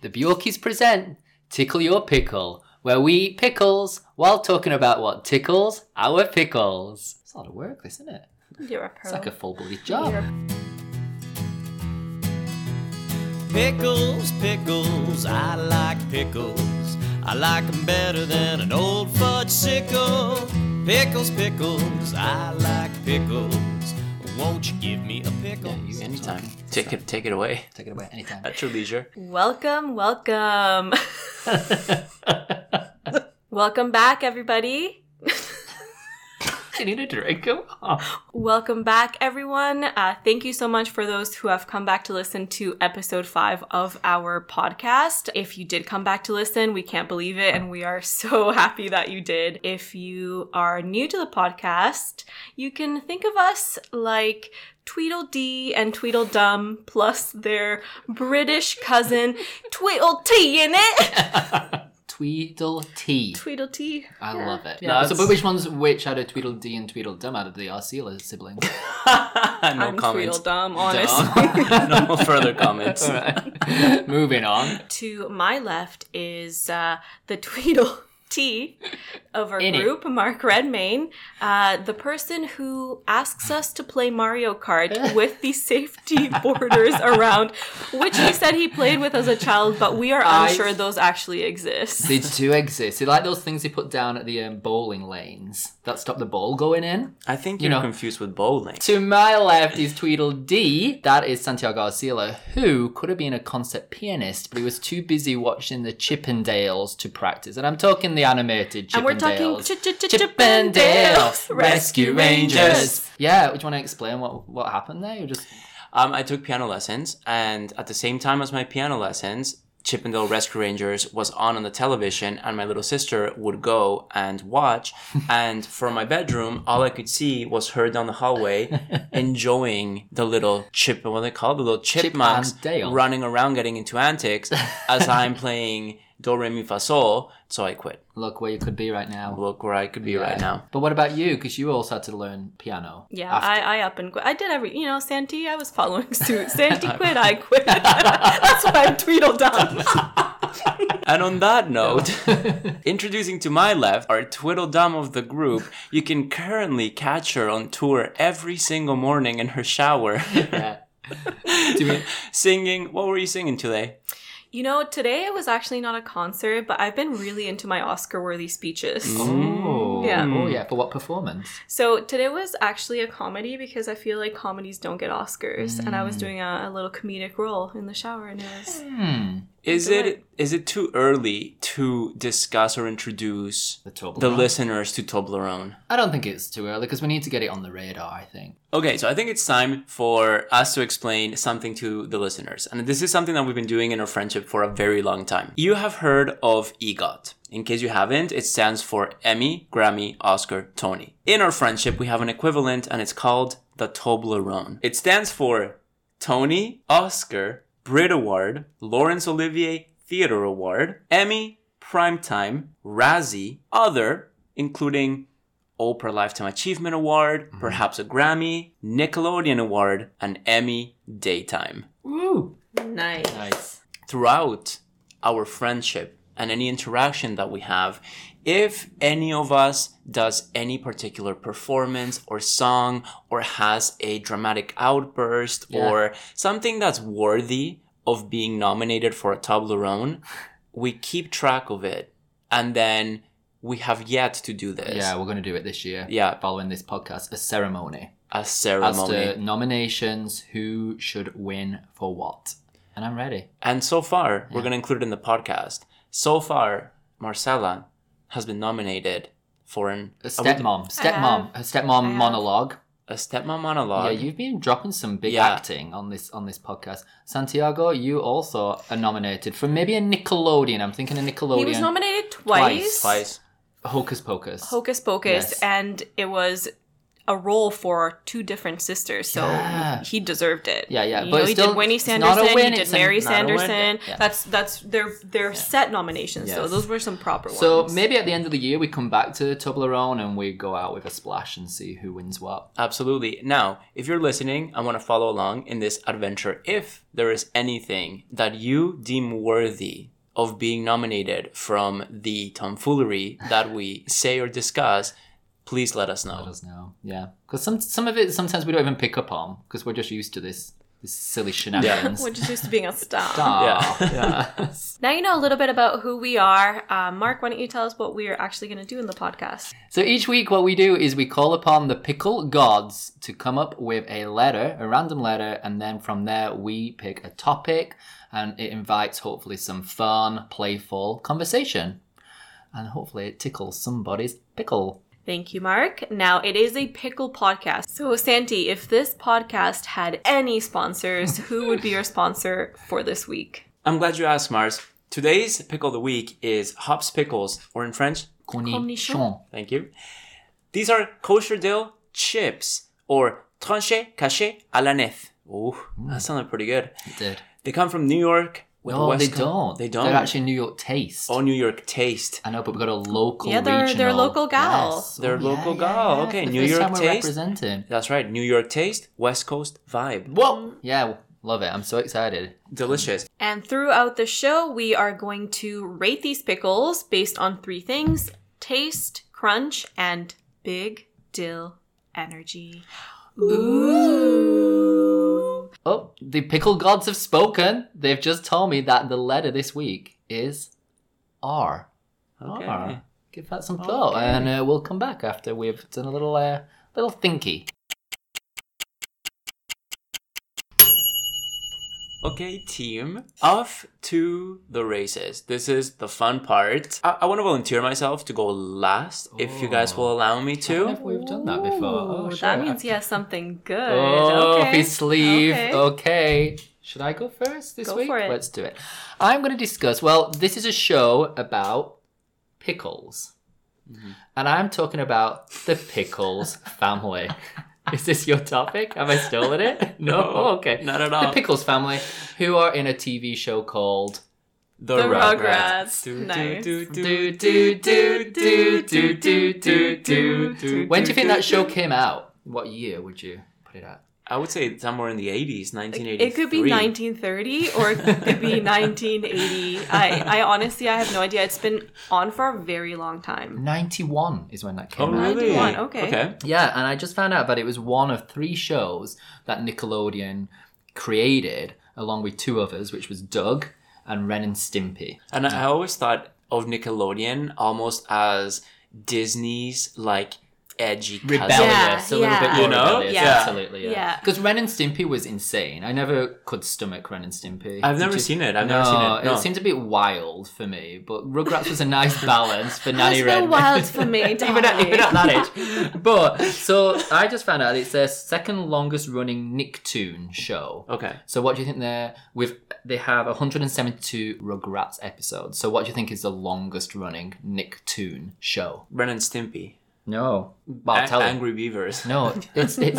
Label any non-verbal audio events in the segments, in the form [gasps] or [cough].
The Bjorkeys present Tickle Your Pickle, where we eat pickles while talking about what tickles our pickles. It's a lot of work, isn't it? You're a pro. It's like a full bloody job. You're- Pickles, pickles, I like pickles. I like like 'em better than an old fudge sickle. Pickles, pickles, I like pickles. Won't you give me a pickle? Yeah, you Anytime. talking. Take it, take it away Take it away anytime. at your leisure. Welcome, welcome. [laughs] welcome back, everybody. you need a drink. Come on. Welcome back, everyone. Uh, thank you so much for those who have come back to listen to episode five of our podcast. If you did come back to listen, we can't believe it, and we are so [laughs] happy that you did. If you are new to the podcast, you can think of us like Tweedledee and Tweedledum plus their British cousin Tweedle Tea in it. [laughs] Tweedledee. Tweedledee. I Yeah. love it. No, Yeah, so, it's- but which one's which out of Tweedledee and Tweedledum out of the Arcila siblings? [laughs] no I'm comments. Tweedledum, honestly. [laughs] no further comments. Alright. Moving on. to my left is uh, the Tweedle Tea of our In it. group, Mark Redmayne, uh, the person who asks us to play Mario Kart [laughs] with the safety borders around, which he said he played with as a child, but we are unsure those actually exist. They do exist. They like those things they put down at the um, bowling lanes that stop the ball going in. I think You you're know. confused with bowling. To my left is Tweedledee. That is Santiago Arcila, who could have been a concert pianist, but he was too busy watching the Chippendales to practice. And I'm talking the animated Chippendales. And we're talking ch- ch- ch- Chippendales Chippendales [laughs] Rescue Rangers. Yeah, would you want to explain what what happened there? You just Um, I took piano lessons, and at the same time as my piano lessons, Chippendale Rescue Rangers was on on the television, and my little sister would go and watch. [laughs] and from my bedroom, all I could see was her down the hallway [laughs] enjoying the little chip, what they call the little chipmunks Dale. running around getting into antics as I'm playing Do Re Mi Fa Sol. So I quit. look where you could be right now. Look where I could be right now. But what about you? Because you also had to learn piano. Yeah, after. I, I up and quit. I did every, you know, Santi, I was following [laughs] suit. Santi quit, I quit. [laughs] That's why I'm Tweedledum. [laughs] And on that note, introducing to my left, our Tweedledum of the group, you can currently catch her on tour every single morning in her shower, Yeah. Do we- singing. What were you singing today? You know, today it was actually not a concert, but I've been really into my Oscar worthy speeches. Oh, Yeah. Oh, yeah. For what performance? So today was actually a comedy because I feel like comedies don't get Oscars. And I was doing a, a little comedic role in the shower and it was. Hmm. Is Do it is it too early to discuss or introduce The the listeners to Toblerone? I don't think it's too early because we need to get it on the radar. I think. Okay, so I think it's time for us to explain something to the listeners. And this is something that we've been doing in our friendship for a very long time. You have heard of EGOT. In case you haven't, it stands for Emmy, Grammy, Oscar, Tony. In our friendship, we have an equivalent and it's called the Toblerone. It stands for Tony, Oscar, Brit Award, Laurence Olivier Theatre Award, Emmy, Primetime, Razzie, Other, including Oprah Lifetime Achievement Award, mm-hmm. perhaps a Grammy, Nickelodeon Award, an Emmy Daytime. Woo! Nice. Nice. Throughout our friendship and any interaction that we have, if any of us does any particular performance or song or has a dramatic outburst Yeah. or something that's worthy of being nominated for a Toblerone, we keep track of it. And then we have yet to do this. Yeah, we're going to do it this year. Yeah. Following this podcast, a ceremony. A As ceremony. to nominations, who should win for what. And I'm ready. And so far, we're going to include it in the podcast. So far, Marcela has been nominated for an A stepmom. I Stepmom. A stepmom monologue. a stepmom monologue. yeah, you've been dropping some big Yeah. acting on this on this podcast. Santiago, you also are nominated for maybe a Nickelodeon. I'm thinking a Nickelodeon. He was nominated twice. twice. Hocus Pocus. Hocus Pocus, Yes. and it was a role for two different sisters, so Yeah. he deserved it. Yeah, yeah, You but know, it's he still- did Winnie it's not a Sanderson. win, he did Mary a. Sanderson. Yeah. That's that's their their set nominations. So those were some proper ones. So maybe at the end of the year we come back to Toblerone and we go out with a splash and see who wins what. Absolutely. Now, if you're listening and want to follow along in this adventure, if there is anything that you deem worthy of being nominated from the tomfoolery that we say or discuss, please let us know. Let us know. Yeah, because some some of it sometimes we don't even pick up on because we're just used to this this silly shenanigans. [laughs] we're just used to being a star. [laughs] Aw, Yeah. [laughs] yeah. Now you know a little bit about who we are. Uh, Mark, why don't you tell us what we are actually going to do in the podcast? So each week, what we do is we call upon the pickle gods to come up with a letter, a random letter, and then from there we pick a topic, and it invites hopefully some fun, playful conversation, and hopefully it tickles somebody's pickle. Thank you, Mark. Now, it is a pickle podcast. So, Santi, if this podcast had any sponsors, who would be your sponsor for this week? I'm glad you asked, Mars. Today's pickle of the week is hops pickles, or in French, Cornichon. Thank you. These are kosher dill chips or tranché caché à la nef. Ooh, that mm. sounded pretty good. It did. They come from New York. With No, West they Co- don't. They don't. They're actually New York taste. oh New York taste. I know, but we've got a local. Yeah, they're- they're local gal. Yes. They're Oh, local gal. Okay, the New first York time taste. representing. That's right. New York taste, West Coast vibe. Whoa! Yeah, love it. I'm so excited. Delicious. And throughout the show, we are going to rate these pickles based on three things taste, crunch, and big dill energy. Ooh. Oh, the pickle gods have spoken. They've just told me that the letter this week is R. Okay. R. Give that some thought, Okay. and uh, we'll come back after we've done a little, uh, little thinky. Okay, team. Off to the races. This is the fun part. I, I want to volunteer myself to go last, if you guys will allow me I don't know if to. we've done that before. Oh, Ooh, sure. that means he has something good. Oh, okay. his sleeve. Okay. Okay. Should I go first this Go week? for it. Let's do it. I'm going to discuss. Well, this is a show about pickles, Mm-hmm. and I'm talking about the pickles family. [laughs] Is this your topic? Have I stolen it? No, no okay. Not at all. The Pickles family, who are in a TV show called The, the Rugrats. Nice. When do you think that show came out? What year would you put it at? I would say somewhere in the 80s, 1983. It could be 1930 or it could be 1980. I, I honestly, I have no idea. It's been on for a very long time. 91 is when that came Oh, out. really? 91, okay. Okay. Yeah, and I just found out that it was one of three shows that Nickelodeon created, along with two others, which was Doug and Ren and Stimpy. And I I always thought of Nickelodeon almost as Disney's like edgy cousin. Rebellious, Yeah, a little yeah. bit You know? rebellious, Yeah. absolutely, yeah. Yeah. Because Ren and Stimpy was insane. I never could stomach Ren and Stimpy. I've never you? seen it. I've no, never seen it. No. it seemed a bit wild for me, but Rugrats was a nice [laughs] balance for Nanny That's no Red. wild for me, [laughs] even, at, even at that age. But so I just found out it's their second longest running Nicktoon show. Okay. So what do you think they're with? They have 172 Rugrats episodes. So what do you think is the longest running Nicktoon show? Ren and Stimpy. No, well, An- tell Angry Beavers. No, it's it's [laughs] it's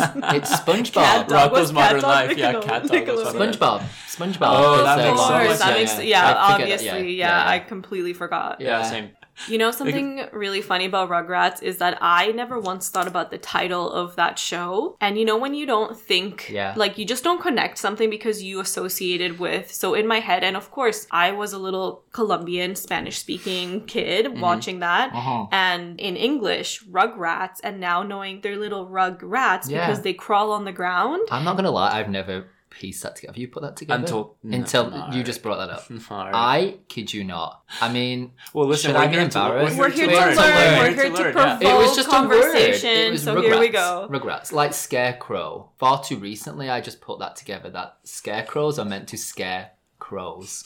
SpongeBob. Rocko's Modern Life. Yeah, Cat Dog. SpongeBob. SpongeBob. Oh, that makes, so that makes yeah, yeah, yeah obviously. Yeah, yeah, I completely forgot. Yeah, same. You know something really funny about Rugrats is that I never once thought about the title of that show. And you know when you don't think Yeah. like you just don't connect something because you associated with so in my head and of course I was a little Colombian Spanish speaking kid watching that Uh-huh. and in English Rugrats and now knowing they're little rug rats Yeah. because they crawl on the ground. I'm not gonna lie. I've never pieced that together. Have you put that together? Until- no, until no. you just brought that up. [laughs] Alright. I kid you not. I mean, well, listen, should we're I be here to- embarrassed? We're here to learn. learn. To learn. We're here to learn, yeah. provoke it was just a conversation. It was so Rugrats. here we go. Rugrats, like scarecrow. Far too recently, I just put that together. That scarecrows are meant to scare crows.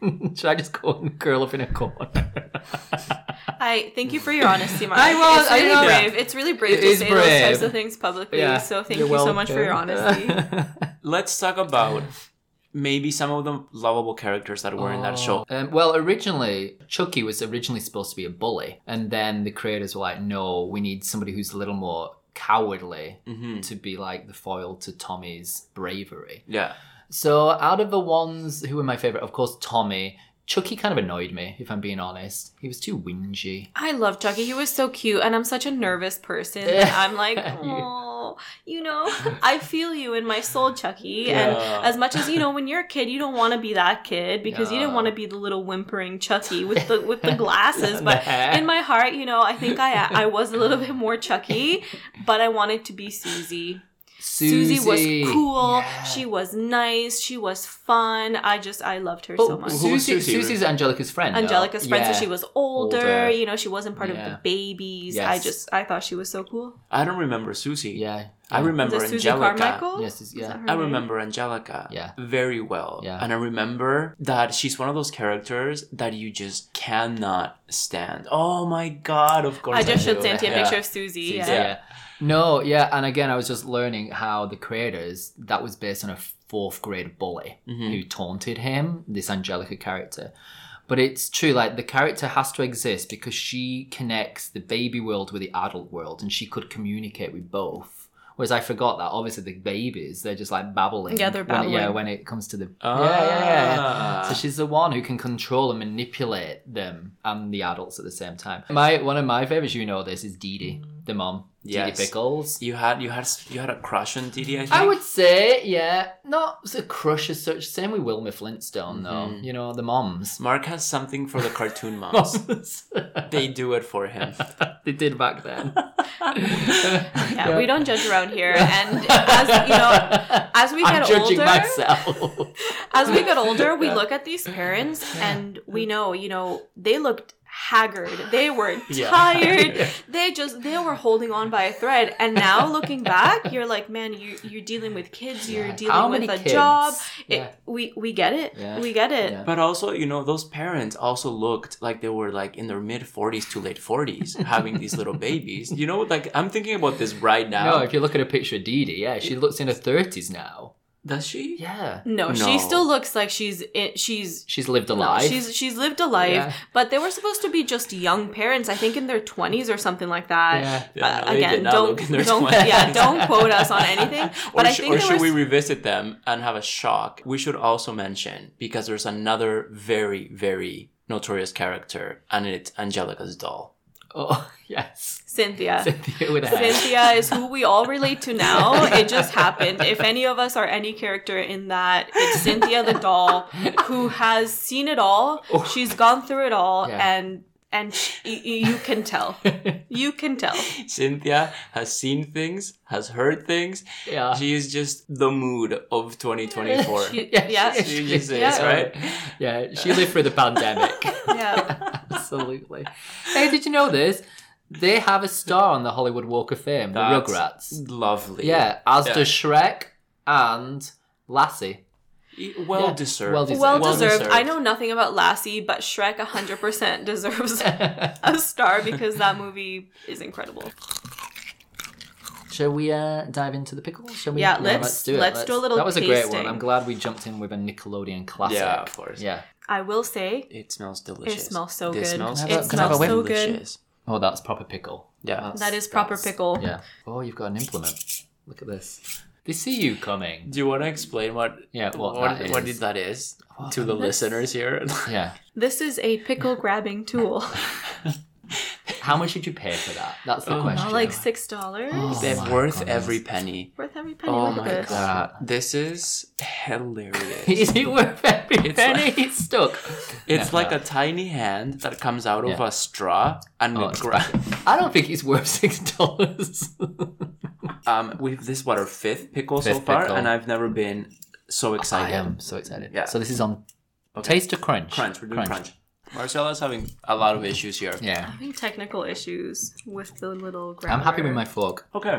[laughs] Should I just go and curl up in a corner? [laughs] I thank you for your honesty, Mark. I was- It's I really know. brave. It's really brave It to is say those types of things publicly. so thank you're you so much for your honesty. [laughs] Let's talk about maybe some of the lovable characters that were in that show. Um, well, originally, Chucky was originally supposed to be a bully, and then the creators were like, "No, we need somebody who's a little more cowardly Mhm. to be like the foil to Tommy's bravery. Yeah. So out of the ones who were my favorite, of course, Tommy. Chucky kind of annoyed me, if I'm being honest. He was too whingy. I love Chucky. He was so cute, and I'm such a nervous person. [laughs] I'm like, oh, you know, I feel you in my soul, Chucky. Yeah. And as much as you know, when you're a kid, you don't want to be that kid because you don't want to be the little whimpering Chucky with the with the [laughs] glasses. But [laughs] in my heart, you know, I think I I was a little bit more Chucky, but I wanted to be Susie. Susie, was cool. Yeah. She was nice. She was fun. I just I loved her But so much. Who was Susie, Susie? Susie's Angelica's friend. though. Angelica's friend, Yeah. so she was older, Older. You know, she wasn't part of the babies. I just I thought she was so cool. I don't remember Susie. Yeah. I remember Was it Susie Angelica. Carmichael? Yes, it's- Is yeah. that her I name? remember Angelica Yeah. very well. Yeah. And I remember that she's one of those characters that you just cannot stand. Oh my god, of course. I just do. showed Santi a [laughs] Yeah. picture of Susie. Susie, Yeah. Yeah. No, yeah, and again, I was just learning how the creators that was based on a fourth grade bully Mhm. who taunted him, this Angelica character. But it's true, like the character has to exist because she connects the baby world with the adult world, and she could communicate with both. Whereas I forgot that obviously the babies they're just like babbling. Yeah, they're when it- yeah, when it comes to the Ah. yeah, yeah, yeah, yeah. So she's the one who can control and manipulate them and the adults at the same time. My one of my favorites, you know, this is Didi, the mom, Dee Yes. Dee Pickles. You had you had you had a crush on Didi, I think. I would say, yeah, not a crush as such. Same with Wilma Flintstone, though. Mhm. You know, the moms. Mark has something for the cartoon [laughs] moms. Moms. they do it for him. [laughs] they did back then. [laughs] Yeah, we don't judge around here. And as you know, as we I'm get judging older, myself. as we get older, we look at these parents and we know, you know, they looked haggard. They were [laughs] Yeah. tired. [laughs] They just they were holding on by a thread. And now [laughs] looking back, you're like, man, you you're dealing with kids. You're Yeah. dealing How with a kids? job. It, Yeah. we we get it. Yeah. We get it. Yeah. But also, you know, those parents also looked like they were like in their mid 40s to late 40s having these little babies. You know, like I'm thinking about this right now. No, if you look at a picture of Didi, yeah, she looks in her 30s now. Does she? Yeah. No, No. she still looks like she's in, she's She's lived a no, life. she's she's lived a life, Yeah. but they were supposed to be just young parents. I think in their twenties or something like that. Yeah. Yeah, Uh, they again, not don't look in their don't 20s. yeah, don't quote us on anything. [laughs] Or, But I sh- think or there should was, we revisit them and have a shock? We should also mention because there's another very, very notorious character, and it's Angelica's doll. Oh, [laughs] yes. Cynthia. Cynthia with a. Cynthia is who we all relate to now. It just happened. If any of us are any character in that, it's Cynthia the doll who has seen it all. Oh. She's gone through it all, Oh. Yeah. and and sh- y- y- you can tell. [laughs] You can tell. Cynthia has seen things, has heard things. Yeah. She is just the mood of 2024. [laughs] She- Yeah, yeah. she- She just is, Yeah. right? Yeah, she lived through the pandemic. [laughs] Yeah. Absolutely. Hey, did you know this? They have a star on the Hollywood Walk of Fame, the That's Rugrats. Lovely. Yeah, as Yeah. does Shrek and Lassie. Well Yeah, deserved. well deserved. Well Well deserved. I know nothing about Lassie, but Shrek 100% deserves [laughs] a star because that movie is incredible. Shall we uh, dive into the pickle? Shall we? Yeah, let's- do it. let's do a little That was a great one. I'm glad we jumped in with a Nickelodeon classic. Yeah, of course. Yeah. I will say, It smells delicious. It smells so This good. Smells Can I have a- can I have a whiff? so delicious. Oh, that's proper pickle. Yeah. That's- that is proper pickle. Yeah. Oh, you've got an implement. Look at this. They see you coming. Do you want to explain what Yeah, what what, that what is. that is What? to the listeners here? [laughs] Yeah. This is a pickle grabbing tool. [laughs] How much did you pay for that? That's the Oh, question. like $6. Oh They're worth goodness. every penny. Worth every penny. Oh my this. god. This is hilarious. [laughs] Is it worth every It's penny? like- it's stuck. It's Yeah, like no. a tiny hand that comes out of a straw and Oh, it it's I don't think it's worth six dollars. Um we've this is what our fifth pickle so far pickle. and I've never been so excited. I am so excited. Yeah. So this is on Okay. Taste of Crunch. Crunch, we're doing crunch. Marcela's having a lot of issues here. Yeah. Having technical issues with the little grabber. I'm happy with my fork. Okay.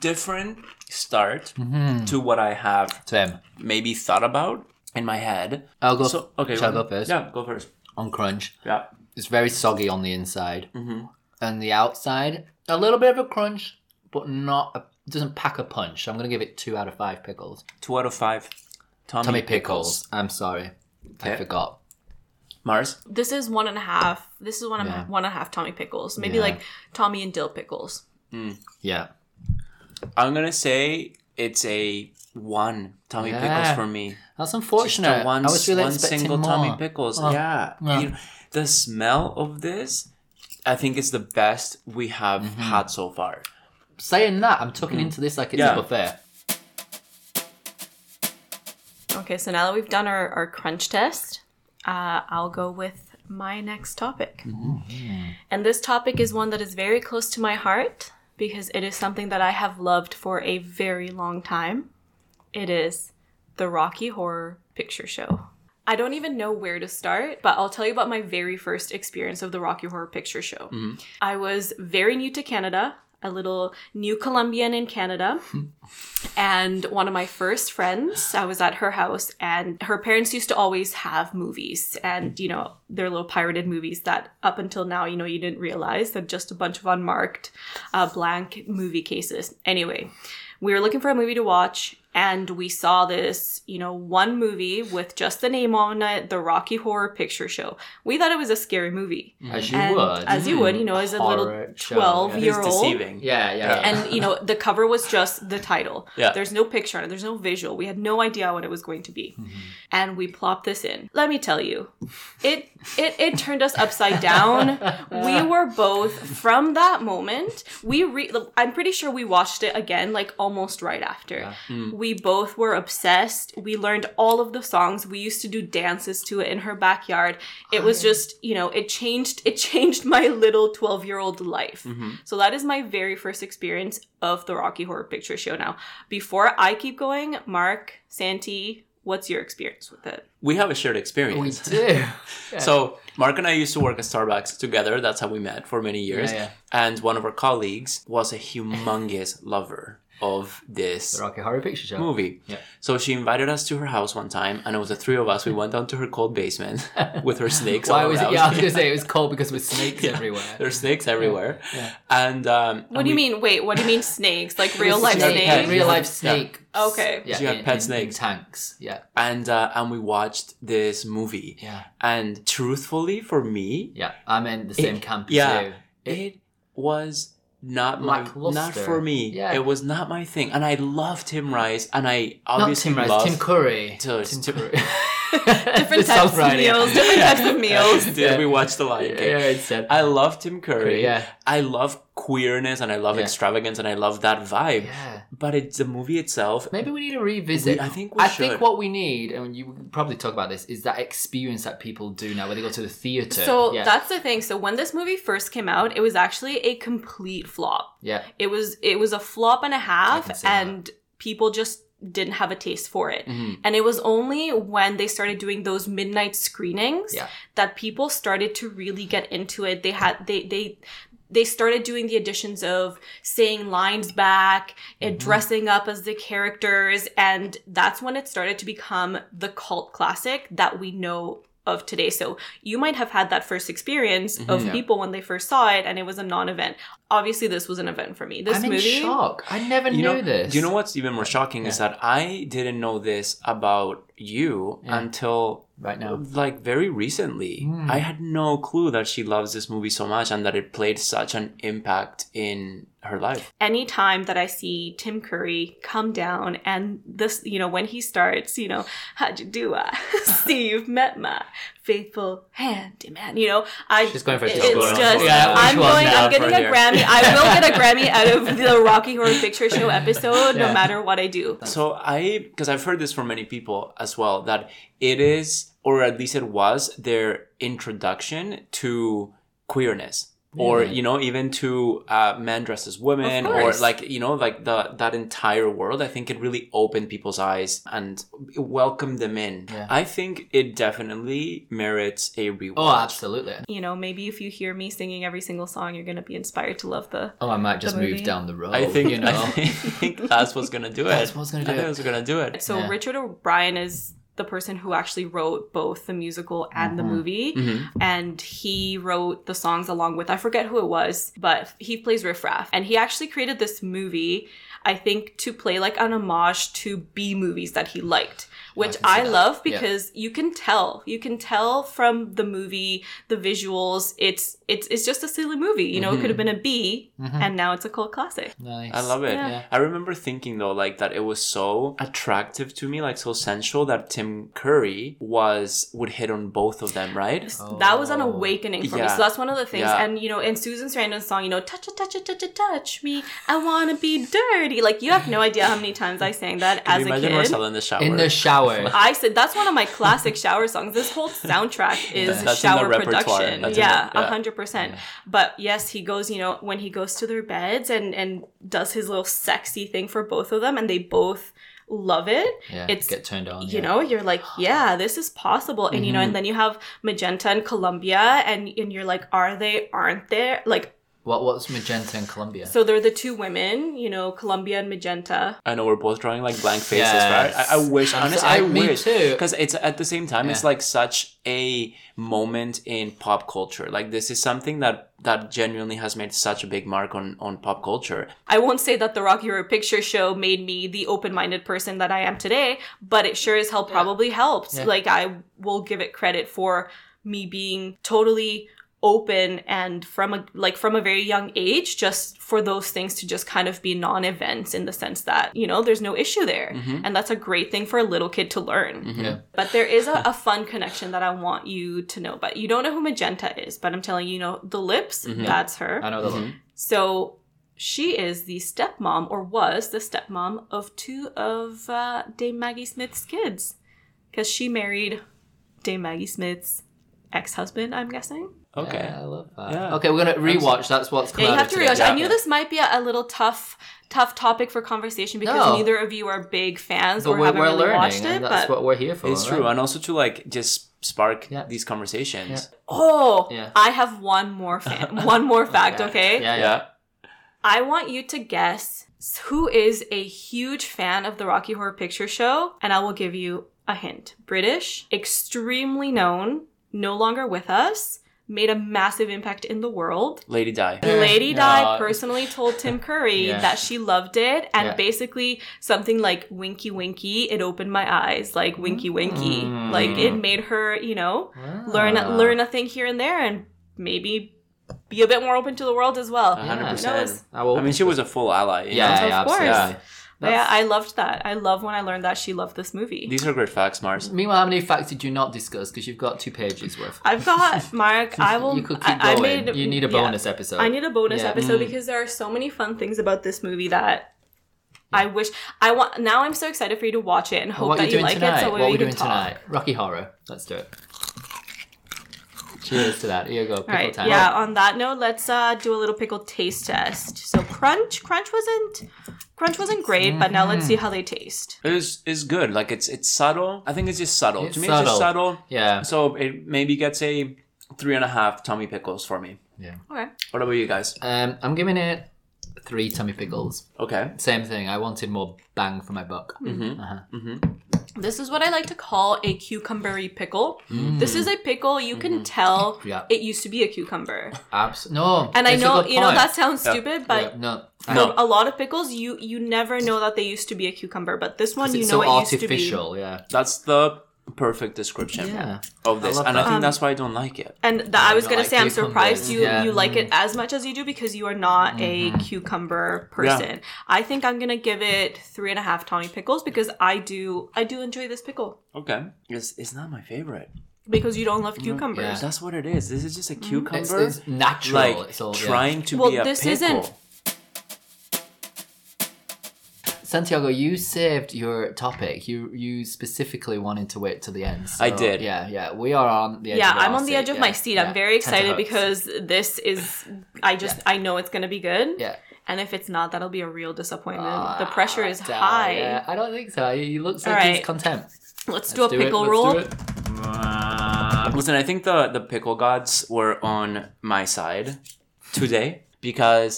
Different start Mm-hmm. to what I have Same. maybe thought about in my head. I'll go. So okay, Shall I well, go first? Yeah, go first. On Crunch. Yeah. It's very soggy on the inside. mm-hmm. And the outside, a little bit of a crunch, but not a, doesn't pack a punch. I'm going to give it two out of five pickles. Two out of five. Tommy, Tommy pickles. I'm sorry. I Okay. forgot. Mars. This is one and a half. This is one and, Yeah. one and a half Tommy pickles. Maybe Yeah. like Tommy and dill pickles. Yeah. I'm gonna say it's a one Tommy Yeah. Pickles for me. That's Just unfortunate. a one, I was really one expecting single more. Tommy Pickles. Oh, yeah. yeah. You know, the smell of this, I think it's the best we have Mm-hmm. had so far. Saying that, I'm tucking into this like it's Yeah. a buffet. Okay, so now that we've done our, our crunch test, uh, I'll go with my next topic. And this topic is one that is very close to my heart because it is something that I have loved for a very long time. It is the Rocky Horror Picture Show. I don't even know where to start, but I'll tell you about my very first experience of the Rocky Horror Picture Show. I was very new to Canada, a little new Colombian in Canada. [laughs] and one of my first friends, I was at her house, and her parents used to always have movies. And, you know, they're little pirated movies that up until now, you know, you didn't realize that just a bunch of unmarked, uh, blank movie cases. Anyway, we were looking for a movie to watch and we saw this, you know, one movie with just the name on it, the Rocky Horror Picture Show. We thought it was a scary movie. Mm-hmm. As you And would. As you would, you know, as a little Horror show, 12 year It's old. deceiving. Yeah, yeah. And, you know, the cover was just the title. Yeah. There's no picture on it, there's no visual. We had no idea what it was going to be. Mm-hmm. And we plopped this in. Let me tell you, it, it, it turned us upside down. we [laughs] were both, from that moment, we re- I'm pretty sure we watched it again, like almost right after. Mm. We both were obsessed. We learned all of the songs. We used to do dances to it in her backyard. It was just, you know, it changed it changed [laughs] my little 12-year-old life. Mm-hmm. So that is my very first experience of the Rocky Horror Picture Show now. Before I keep going, Mark, Santi, what's your experience with it? We have a shared experience. we experience. [laughs] do. So Mark and I used to work at Starbucks together. That's how we met for many years. Yeah, yeah. And one of our colleagues was a humongous [laughs] lover of this The Rocky Horror Picture Show. movie. Yeah. So she invited us to her house one time, and it was the three of us. We went down to her cold basement [laughs] with her snakes. Why all was it? Yeah, I was gonna [laughs] say it was cold because with snakes Yeah. everywhere. There's snakes everywhere. Yeah. And um, What do you mean? Wait, what do you mean snakes? Like real life snakes? pet. Real life Yeah. snake. Okay. Yeah, She had in- pet in- in snakes. tanks. Yeah, and uh, and we watched this movie. yeah, And truthfully, for me, yeah. I'm in the same camp as yeah, you. it was not my Lackluster. not for me. Yeah. It was not my thing. And I loved Tim Rice, and I Not obviously Tim Rice, loved Tim Curry. So Tim Tim- Curry. [laughs] [laughs] Different types of meals, different types of [laughs] meals. Did Yeah. we watch the Lion Yeah, King? yeah, it said. I love Tim Curry. Curry, yeah. I love queerness and I love Yeah. extravagance and I love that vibe. Yeah. But it's the movie itself. Maybe we need to revisit. We- I think we I should. think what we need, and you probably talk about this, is that experience that people do now, where they go to the theater. So yeah. that's the thing. So when this movie first came out, it was actually a complete flop. yeah, It was it was a flop and a half, can see that. and people just didn't have a taste for it. Mm-hmm. And it was only when they started doing those midnight screenings Yeah. that people started to really get into it. They had they they they started doing the additions of saying lines back and Mm-hmm. dressing up as the characters and that's when it started to become the cult classic that we know of today. So you might have had that first experience of Mm-hmm. Yeah. people when they first saw it and it was a non-event. Obviously this was an event for me. This I'm in movie shock. I never You knew know, this. Do you know what's even more shocking is that I didn't know this about you Yeah. until Right now. like very recently. Hmm. I had no clue that she loves this movie so much and that it played such an impact in her life. anytime that I see Tim Curry come down and this, you know, when he starts, you know, how'd you do? I see you've met my faithful handyman. You know, I She's going for a it's double. just Yeah, I'm going. I'm getting a here? Grammy. I [laughs] will get a Grammy out of the Rocky Horror Picture Show [laughs] episode, Yeah. no matter what I do. So I, because I've heard this from many people as well, that it is, or at least it was, their introduction to queerness. Or Really? you know, even to uh, men dressed as women, or like you know, like the that entire world. I think it really opened people's eyes and welcomed them in. Yeah. I think it definitely merits a rewatch. Oh, absolutely. You know, maybe if you hear me singing every single song, you're gonna be inspired to love the. Oh, I might just move movie. down the road. I think you [laughs] know. I think that's what's gonna do it. That's what's gonna do I think it. that's what's gonna do it. So Yeah. Richard O'Brien is the person who actually wrote both the musical and the movie, Mhm. and he wrote the songs along with I forget who it was, but he plays Riff Raff, and he actually created this movie. I think to play like an homage to B movies that he liked, which can see I, that. love Yeah. because you can tell. You can tell from the movie, the visuals. It's it's it's just a silly movie. You know, it could have mm-hmm. been a B, mm-hmm. and now it's a cult classic. Nice. I love it. Yeah. I remember thinking though, like that it was so attractive to me, like so sensual that Tim Curry was would hit on both of them, right? That was an Oh. awakening for me. So that's one of the things. Yeah. And you know, in Susan Sarandon's song, you know, touch it, touch it, touch it, touch me. I wanna be dirty. Like you have no idea how many times I sang that Can as you a imagine kid. Marcela in the shower? In the shower. [laughs] I said that's one of my classic shower songs. This whole soundtrack [laughs] is That's shower production. That's yeah, the- a yeah. hundred percent. But yes, he goes. You know, when he goes to their beds and and does his little sexy thing for both of them, and they both love it. yeah, it's- get turned on. You yeah. know, you're like, [gasps] yeah, this is possible, and you know, Mm-hmm. and then you have Magenta and Columbia, and and you're like, are they? Aren't they? Like, What what's Magenta and Columbia? so they're the two women. You know, Columbia and Magenta. I know we're both drawing like blank faces, Yes. right? I, I wish, I'm honestly, I, I- me wish, too. because it's at the same time, it's like such a moment in pop culture. Like this is something that that genuinely has made such a big mark on on pop culture. I won't say that the Rocky Horror Picture Show made me the open-minded person that I am today, but it sure as hell probably helped. Yeah. Like I will give it credit for me being totally open and from a like from a very young age just for those things to just kind of be non-events in the sense that you know there's no issue there. Mm-hmm. And that's a great thing for a little kid to learn. Mm-hmm. Yeah. but there is a, [laughs] a fun connection that i want you to know. But you don't know who magenta is but i'm telling you, you know the lips mm-hmm. that's her. I know the look. so she is the stepmom, or was the stepmom of two of uh, Dame Maggie Smith's kids, because she married Dame Maggie Smith's ex-husband. I'm guessing. Okay. Yeah, I love that. Yeah. Okay, we're gonna rewatch. That's what's come Yeah, you have of to today. rewatch. I knew this might be a, a little tough, tough topic for conversation because No. neither of you are big fans But or we're, haven't we're really learning, watched it. that's But what we're here for. It's right? true, and also to like just spark Yeah. these conversations. oh, Yeah. I have one more fan, [laughs] one more fact. Yeah. Okay, Yeah, yeah. Yeah. I want you to guess who is a huge fan of the Rocky Horror Picture Show, and I will give you a hint. British, extremely known, no longer with us, made a massive impact in the world. Lady Di. Lady no. Di personally told Tim Curry [laughs] Yeah. that she loved it, and Yeah. basically something like Winky Winky, it opened my eyes, like Winky Winky, Mm. like it made her, you know, learn Ah. learn a thing here and there, and maybe be a bit more open to the world as well. A hundred Yeah. percent. knows? I, will I mean, she was a full ally. you Yeah, yeah, Of course. absolutely. But yeah, I loved that. I love when I learned that she loved this movie. These are great facts, Mars. Meanwhile, how many facts did you not discuss? Because you've got two pages worth. I've got [laughs] Mark. I will. you could keep I, I going. made, you need a yeah. bonus episode. I need a bonus Yeah. episode Mm. because there are so many fun things about this movie that I wish I want. Now I'm so excited for you to watch it and hope what that you you like tonight? it. So what we are we can doing talk. tonight? Rocky Horror. Let's do it. Cheers to that. Here you go. Pickle All right. time. Yeah. On that note, let's uh, do a little pickle taste test. So crunch, crunch wasn't, crunch wasn't great, but now Mm-hmm. let's see how they taste. It is is good. Like it's it's subtle. I think it's just subtle. It's to me, it's just subtle. subtle. Yeah. So it maybe gets a three and a half Tommy pickles for me. Yeah. Okay. What about you guys? Um, I'm giving it three Tommy pickles. Okay. Same thing. I wanted more bang for my buck. Mm-hmm. Uh-huh. This is what I like to call a cucumbery pickle. This is a pickle you can tell Mm. Yeah. it used to be a cucumber. Abs- no. And I know, you know, that sounds Yeah. stupid, but Yeah, no. for a lot of pickles, you you never know that they used to be a cucumber. But this one, you know, so it used to be. artificial. Yeah. That's the perfect description Yeah. of this, love and I think Um, that's why I don't like it. And th- I was not gonna like say, I'm surprised you Yeah. you like it mm-hmm. as much as you do because you are not a mm-hmm. cucumber person. I think I'm gonna give it three and a half Tommy pickles because I do I do enjoy this pickle Okay. It's it's not my favorite. because you don't love cucumbers. Yeah. That's what it is. This is just a mm-hmm. cucumber. It's, it's natural. like it's all, yeah. trying to Well, be a this pickle. isn't- Santiago, you saved your topic. You you specifically wanted to wait till the end. I did. Yeah, yeah. We are on the edge. Of Yeah, of I'm our on the edge of yeah, my seat. yeah. I'm very excited because this is I just I know it's gonna be good. yeah, And if it's not, that'll be a real disappointment. Ah, the pressure is damn, high. Yeah, I don't think so. He looks like All he's content. Let's, do a Let's it, pickle let's roll. do it. Listen, I think the the pickle gods were on my side today because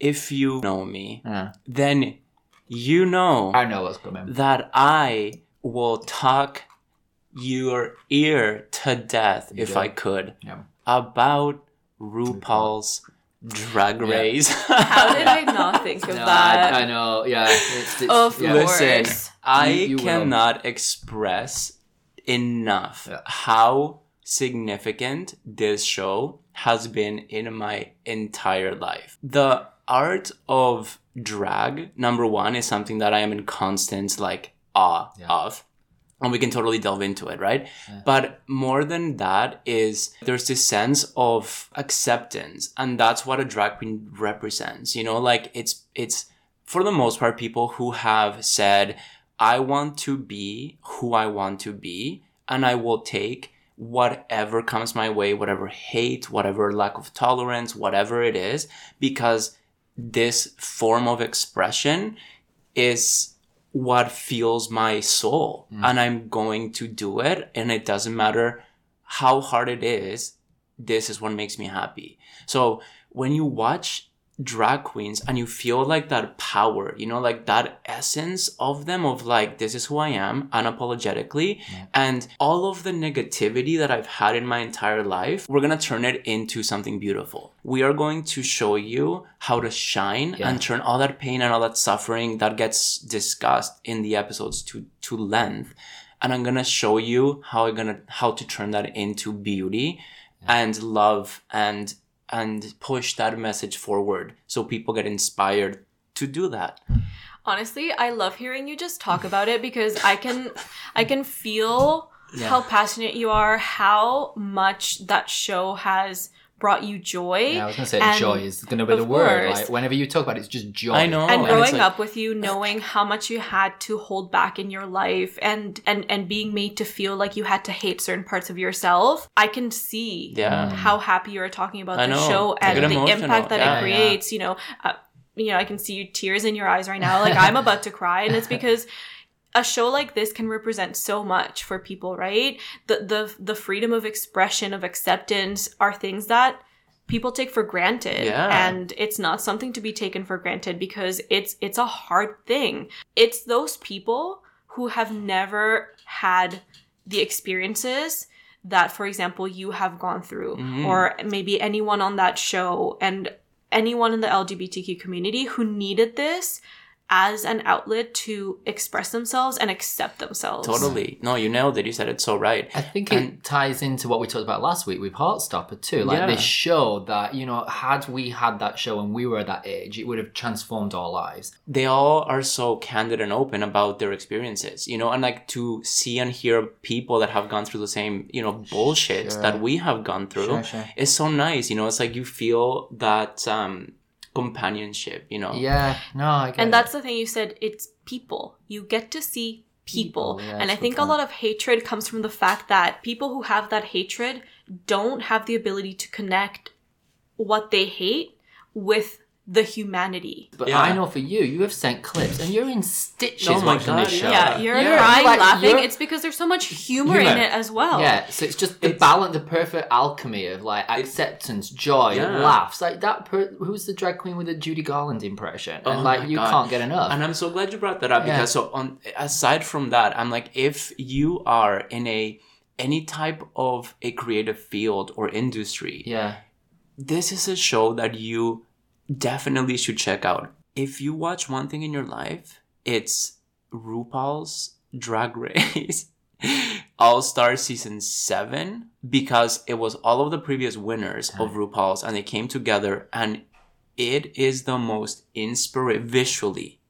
if you know me, Yeah. then you know I know what's coming. that I will talk your ear to death if do. I could Yeah. about RuPaul's Drag Race. [laughs] How did I not think of No, that? I, I know. Yeah. It's, it's, Of yeah. course. Listen, I You- you will. cannot express enough Yeah. how significant this show has been in my entire life. The art of drag, number one, is something that I am in constant like awe Yeah. of. And we can totally delve into it, right? Yeah. But more than that is there's this sense of acceptance, and that's what a drag queen represents. You know, like it's it's for the most part people who have said, I want to be who I want to be, and I will take whatever comes my way, whatever hate, whatever lack of tolerance, whatever it is, because this form of expression is what fuels my soul. Mm. And i'm going to do it and it doesn't matter how hard it is this is what makes me happy. So when you watch drag queens and you feel like that power you know like that essence of them of like this is who i am unapologetically. And all of the negativity that i've had in my entire life we're gonna turn it into something beautiful. We are going to show you how to shine Yeah. and turn all that pain and all that suffering that gets discussed in the episodes to to length. And i'm gonna show you how i'm gonna how to turn that into beauty and love and and push that message forward so people get inspired to do that Honestly, I love hearing you just talk about it because I can I can feel Yeah. how passionate you are, how much that show has brought you joy. Yeah, I was gonna say And- joy is gonna be the word. course. Like whenever you talk about it, it's just joy. I know. and and growing it's like- up with you knowing how much you had to hold back in your life and and and being made to feel like you had to hate certain parts of yourself i can see Yeah. how happy you are talking about the show I and the emotional. impact that Yeah, it yeah. creates you know uh, you know i can see you tears in your eyes right now like i'm about to cry and it's [laughs] because a show like this can represent so much for people right the the the freedom of expression of acceptance are things that people take for granted Yeah. and it's not something to be taken for granted because it's it's a hard thing it's those people who have never had the experiences that for example you have gone through Mhm. or maybe anyone on that show and anyone in the lgbtq community who needed this as an outlet to express themselves and accept themselves totally no you nailed it you said it so right I think And- it ties into what we talked about last week with Heartstopper too. Like Yeah. this show that, you know, had we had that show and we were that age, it would have transformed our lives. they all are so candid and open about their experiences you know and like to see and hear people that have gone through the same you know bullshit Sure. that we have gone through Sure, sure. is so nice you know it's like you feel that um companionship you know? Yeah, no, I get and it. that's the thing you said it's people. You get to see people, People, yeah, and i think a lot of hatred comes from the fact that people who have that hatred don't have the ability to connect what they hate with the humanity But Yeah. I know for you, you have sent clips and you're in stitches Oh my watching God, this show. yeah, you're You're crying like- laughing you're- it's because there's so much humor, in it as well Yeah, so it's just the It's- balance, the perfect alchemy of like acceptance, joy, Yeah. laughs. Like that. Per- who's the drag queen with the Judy Garland impression? Oh and like you God. can't get enough. and i'm so glad you brought that up Yeah. because so on aside from that i'm like if you are in a any type of a creative field or industry yeah, this is a show that you definitely should check out. If you watch one thing in your life, it's RuPaul's Drag Race [laughs] All Star Season 7 because it was all of the previous winners of RuPaul's and they came together and it is the most inspira- visually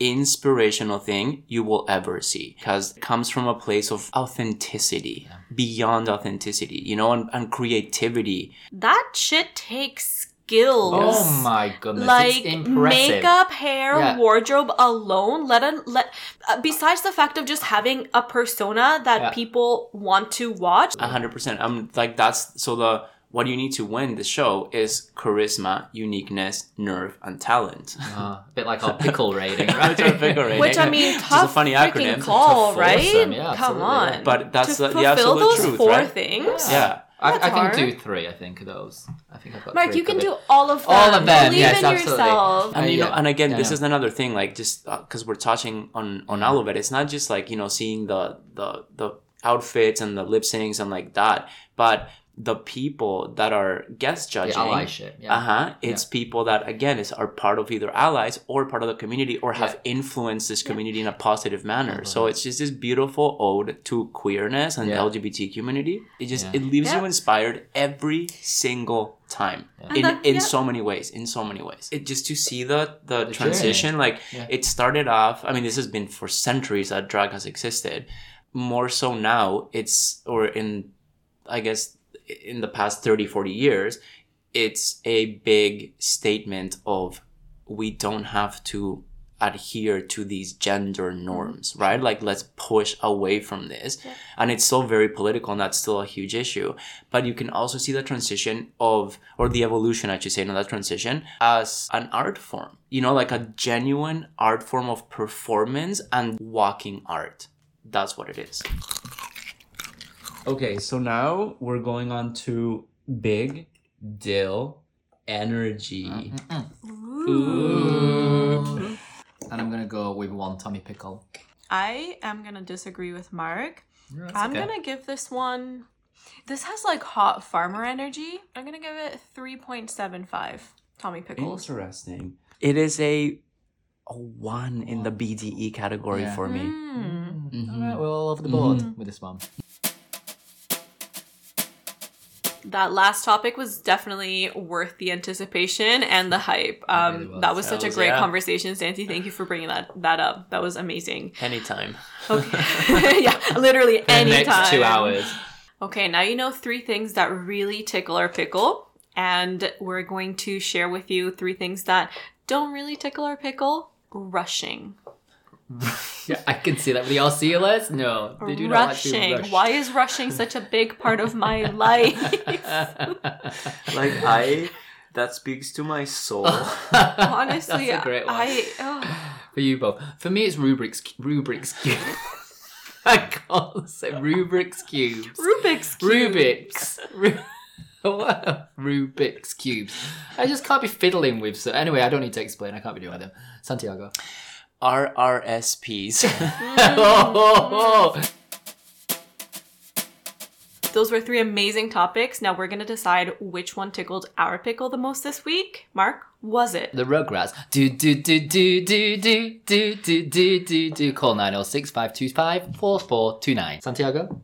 inspirational thing you will ever see because it comes from a place of authenticity beyond authenticity you know and, and creativity. That shit takes skills Oh my goodness, like it's impressive. makeup, hair, Yeah. wardrobe alone. Let a, let uh, besides the fact of just having a persona that Yeah. people want to watch. A hundred percent. I'm like that's so the what you need to win the show is charisma, uniqueness, nerve, and talent. [laughs] Uh, a bit like our [laughs] pickle rating, right? That's pickle rating. Which I mean, Which a funny freaking acronym. call, right? foursome, yeah, Come absolutely, on, yeah. But that's to the- the absolute those truth, four right? things. yeah. I, That's I can hard. do three. I think of those. I think I've got. Mark, three you can do all of them. All of them, Believe yes, in absolutely. yourself. And Uh, you know, and again, Yeah, this yeah. is another thing. Like, just because we're touching on on all of it, it's not just like you know seeing the the the outfits and the lip syncs and like that, but the people that are guest The judging. allyship. Yeah. Uh huh. It's people that again is are part of either allies or part of the community or have Yeah. influenced this community in a positive manner. So it's just this beautiful ode to queerness and Yeah. LGBT community. It just Yeah. it leaves Yeah. you inspired every single time Yeah. in And that- in yeah. so many ways. In so many ways. It just to see the the, The transition like Yeah. it started off. I mean, this has been for centuries that drag has existed. More so now, it's or in I guess in the past 30 40 years it's a big statement of we don't have to adhere to these gender norms mm-hmm. right? Like let's push away from this. Yeah. and it's still very political and that's still a huge issue. But you can also see the transition of or the evolution i should say not that transition as an art form. You know like a genuine art form of performance and walking art. That's what it is Okay, so now we're going on to Big Dill Energy. Ooh. And I'm gonna go with one Tommy Pickle. I am gonna disagree with Mark. That's I'm okay. gonna give this one. This has like hot farmer energy. I'm gonna give it 3.75 Tommy Pickles. Interesting. It is a, a one in the BDE category Yeah. for me. Mm. Mhm. All right, we're all over the board with this one. That last topic was definitely worth the anticipation and the hype. Um, really was. that was such a great yeah. conversation, Santi. Thank you for bringing that that up. That was amazing. Anytime. Okay, [laughs] [laughs] yeah, literally The anytime. next two hours. Okay, now you know three things that really tickle our pickle, and we're going to share with you three things that don't really tickle our pickle. Rushing. [laughs] Yeah, I can see that with the Arcilas. No, they do not rushing. rush. Why is rushing such a big part of my life? [laughs] Like I, that speaks to my soul. [laughs] Honestly, That's a great one. I oh, For you both. For me, it's Rubrik's Rubrik's cube. I can't say Rubrik's cubes. Rubik's cube. Rubik's. Ru- Rubik's cubes. I just can't be fiddling with. So anyway, I don't need to explain. I can't be doing them. Santiago. RRSPs. oh, mm. [laughs] Those were three amazing topics. Now we're gonna decide which one tickled our pickle the most this week. Mark, was it? The Rugrats. Do do do do do do do do do do do. Call 906 525 4429. Santiago?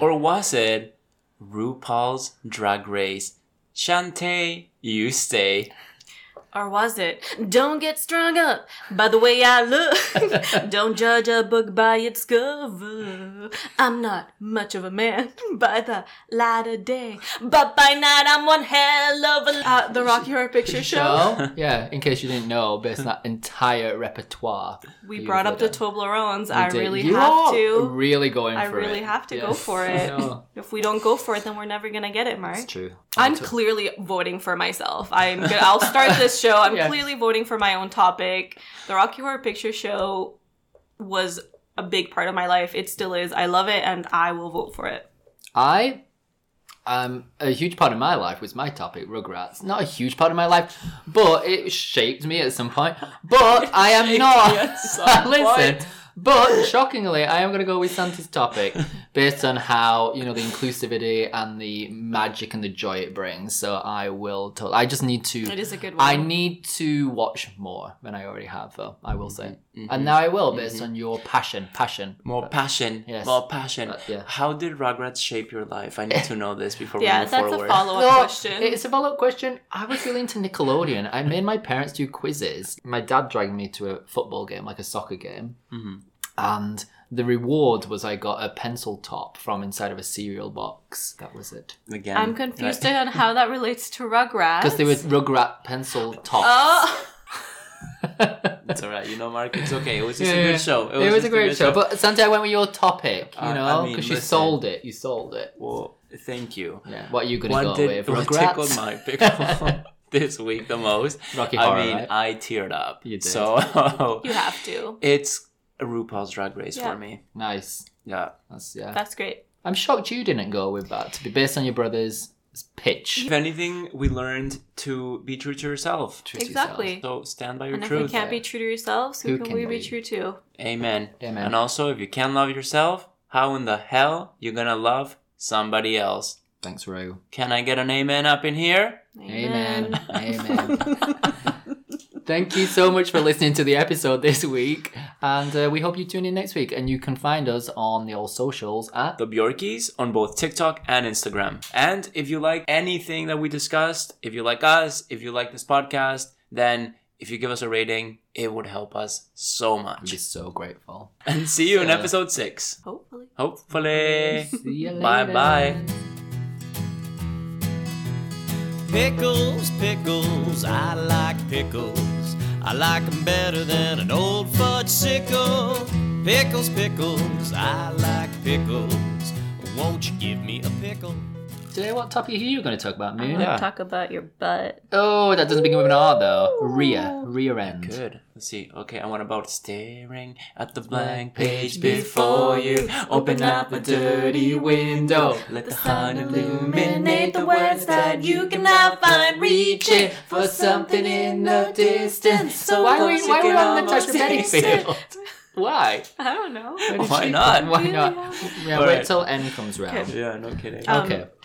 or was it RuPaul's Drag Race? Shantay, you stay. Or was it? Don't get strung up by the way I look. [laughs] Don't judge a book by its cover. I'm not much of a man [laughs] by the light of day, but by night I'm one hell of a. Uh, the Rocky Horror Picture Show. Show? [laughs] yeah, in case you didn't know, based on that entire repertoire. We brought up the. Toblerones. I did. really You have to. Really going I for it. really have to go for it. know. If we don't go for it, then we're never gonna get it, Mark. It's true. I'm Totally. clearly voting for myself. I'm gonna, I'll start this show. I'm Yeah. clearly voting for my own topic. The Rocky Horror Picture Show was a big part of my life. It still is. I love it, and I will vote for it. I um a huge part of my life was my topic, Rugrats. Not a huge part of my life, but it shaped me at some point. But [laughs] I am not [laughs] listen. point. But shockingly, I am going to go with Santi's topic based on how you know the inclusivity and the magic and the joy it brings. So I will. I just need to. It is a good one. I need to watch more than I already have, though. I will say, Mhm. and now I will, based on your passion. Passion. More passion. Yes. More passion. Uh, yeah. How did Rugrats shape your life? I need to know this before we yeah, move that's forward. a follow up No, question. It's a follow up question. I was really into Nickelodeon. I made my parents do quizzes. My dad dragged me to a football game, like a soccer game. Mhm. And the reward was I got a pencil top from inside of a cereal box. That was it. Again, I'm confused right. on how that relates to Rugrats. [laughs] Because they were Rugrat pencil tops. Oh, [laughs] It's alright, you know, Mark. It's okay. It was just Yeah, a yeah. good show. It was, just a great good show. But Santiago went with your topic, you I- I know? mean, Because you sold it. You sold it. well, thank you. Yeah. What are you going to What go did with? what Rugrats? tickled my pickle [laughs] this week the most? Rocky Horror, I mean, right? I teared up. You did. So you have to. it's a RuPaul's Drag Race Yeah. for me. Nice. Yeah. That's, yeah. That's great. I'm shocked you didn't go with that, to be based on your brother's pitch. If anything, we learned to be true to yourself. Truth to Exactly. So stand by your truth. And if truth. we can't be true to yourselves, who, Who can, can we be we? true to? Amen. Amen. And also, if you can't love yourself, how in the hell you're gonna love somebody else? Thanks, Ru. Can I get an amen up in here? Amen. Amen. [laughs] Thank you so much for listening to the episode this week, and uh, we hope you tune in next week. And you can find us on the old socials at The Bjorkeys on both TikTok and Instagram. And if you like anything that we discussed, if you like us, if you like this podcast, then if you give us a rating, it would help us so much. We'd be so grateful. And see you in episode six. Hopefully. Hopefully. See you later. Bye bye. Pickles, pickles, I like pickles. I like 'em better than an old fudge sickle. Pickles, pickles, I like pickles. Won't you give me a pickle? Today, what topic are you going to talk about, I'm gonna Yeah. talk about your butt. Oh, that doesn't begin with an R though. Rear, rear end. Good. Let's see. Okay, I want about staring at the blank page before you. Open up a dirty window. Let the sun illuminate the words that you can now find. Reaching for something in the distance. So why are we, close why you are we can on almost Natasha taste it. Bedingfield? [laughs] Why? I don't know. Why not? Why not? not. Yeah, All wait right. till N comes round. Okay. Yeah, no kidding. Um, Okay.